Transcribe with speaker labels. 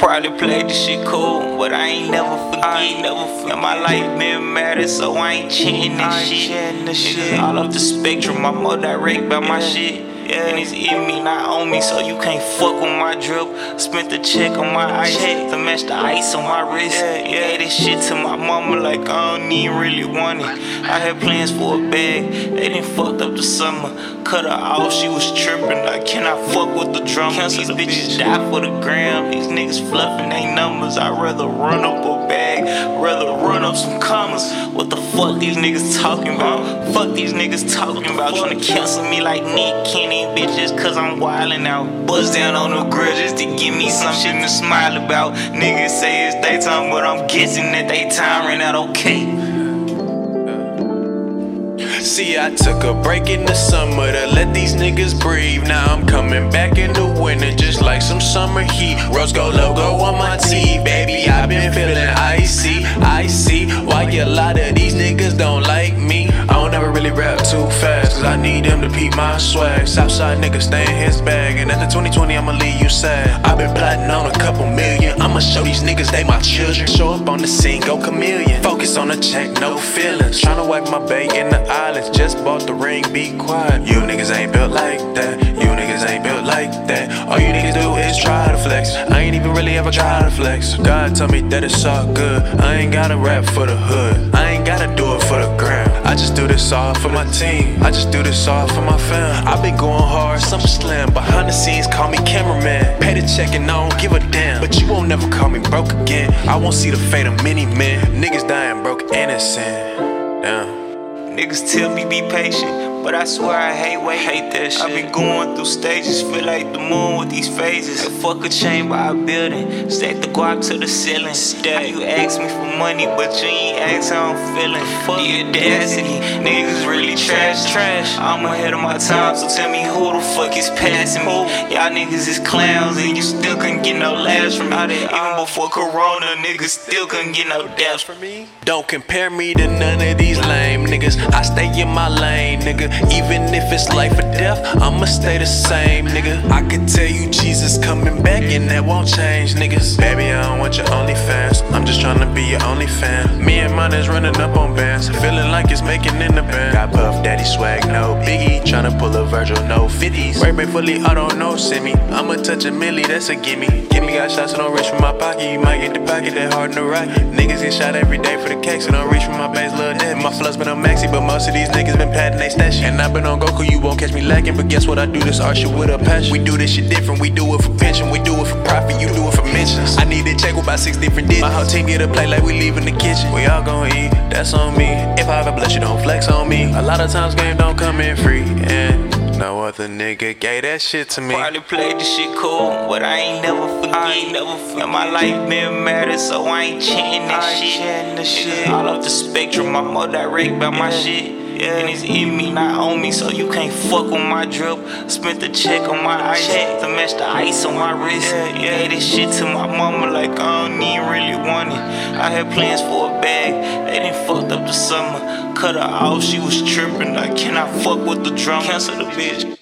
Speaker 1: Probably played this shit cool, but I ain't never forget. I ain't never forget. And My life been matter, so I ain't chatting this shit. This shit all off the spectrum. I'm more direct about my shit. Yeah. And it's in me, not on me, so you can't fuck with my drip. Spent the check on my ice to match the ice on my wrist. Yeah, yeah, this shit to my like I don't even really want it. I had plans for a bag, they didn't fucked up the summer. Cut her off, she was tripping. Like, can I fuck with the drum? Cancel These bitches die for the gram. These niggas fluffing they numbers. I'd rather run up a bag, rather run up some commas. Fuck these niggas talking about? Fuck these niggas talking about. Trying to cancel me like Nick Cannon bitches cause I'm wildin' out. Buzz down on the grill just to give me something to smile about. Niggas say it's daytime, but I'm guessing that they time ran out okay.
Speaker 2: See, I took a break in the summer to let these niggas breathe. Now I'm coming back in the winter just like some summer heat. Rose gold logo on my tee, baby. I've been cause I need them to peep my swag. Southside niggas stay in his bag, and after 2020, I'ma leave you sad. I've been plotting on a couple million. I'ma show these niggas they my children. Show up on the scene, go chameleon. Focus on the check, no feelings. Tryna wipe my bay in the islands, just bought the ring, be quiet. You niggas ain't built like that. Like that. All you niggas do is try to flex. I ain't even really ever try to flex. God tell me that it's all good. I ain't gotta rap for the hood. I ain't gotta do it for the gram. I just do this all for my team. I just do this all for my fam. I've been going hard, Summer Slam. Behind the scenes, call me cameraman. Pay the check and I don't give a damn. But you won't never call me broke again. I won't see the fate of many men. Niggas dying broke innocent. Damn.
Speaker 1: Niggas tell me be patient, but I swear I hate waiting. Hate that shit. I been going through stages, feel like the moon with these phases. Like fuck a chamber I building, stack the guap to the ceiling. Stack. You ask me for money, but you ain't ask how I'm feeling. Fuck the audacity, niggas really trash, trash. I'm ahead of my time, so tell me who the fuck is passing me. Y'all niggas is clowns, and you still couldn't get no laughs from me. Even before Corona, niggas still couldn't get no daps from me.
Speaker 2: Don't compare me to none of these lame niggas. I stay in my lane, nigga. Even if it's life or death, I'ma stay the same, nigga. I could tell you Jesus coming back and that won't change, niggas. Baby, I don't want your OnlyFans. I'm just trying to be your only fan. Me and mine is running up on bands, feeling like it's making in the band. Got Puff Daddy swag, no biggie. Tryna pull a Virgil, no 50s. Ray fully, I don't know, send me. I'ma touch a milli, that's a gimme. Give me got shots, so don't reach for my pocket. You might get the pocket that hard in the rocket. Niggas get shot every day for the cake, so don't reach for my base, little dead. My flow's been on maxi, but most of these niggas been padding they stash. And I've been on Goku, you won't catch me lacking. But guess what? I do this art shit with a passion. We do this shit different, we do it for pension, we do it for profit, you do it for mentions. I need to check with about six different digits. My whole team get a play like we leave in the kitchen. We all gon' eat, that's on me. If I ever bless you, don't flex on me. A lot of times game don't come in free. And no other nigga gave that shit to me.
Speaker 1: Probably played the shit cool, but I ain't never forget. I ain't never forget. My life been matter, so I ain't chanting that shit. This shit all off the spectrum. I'm more direct about my shit. Yeah. And it's in me, not on me, so you can't fuck with my drip. Spent the check on my ice to match the ice on my wrist. Yeah, yeah, this shit to my mama like I don't even really want it. I had plans for a bag, they didn't fucked up the summer. Cut her off, she was tripping. Like, can I fuck with the drum? Cancel the bitch.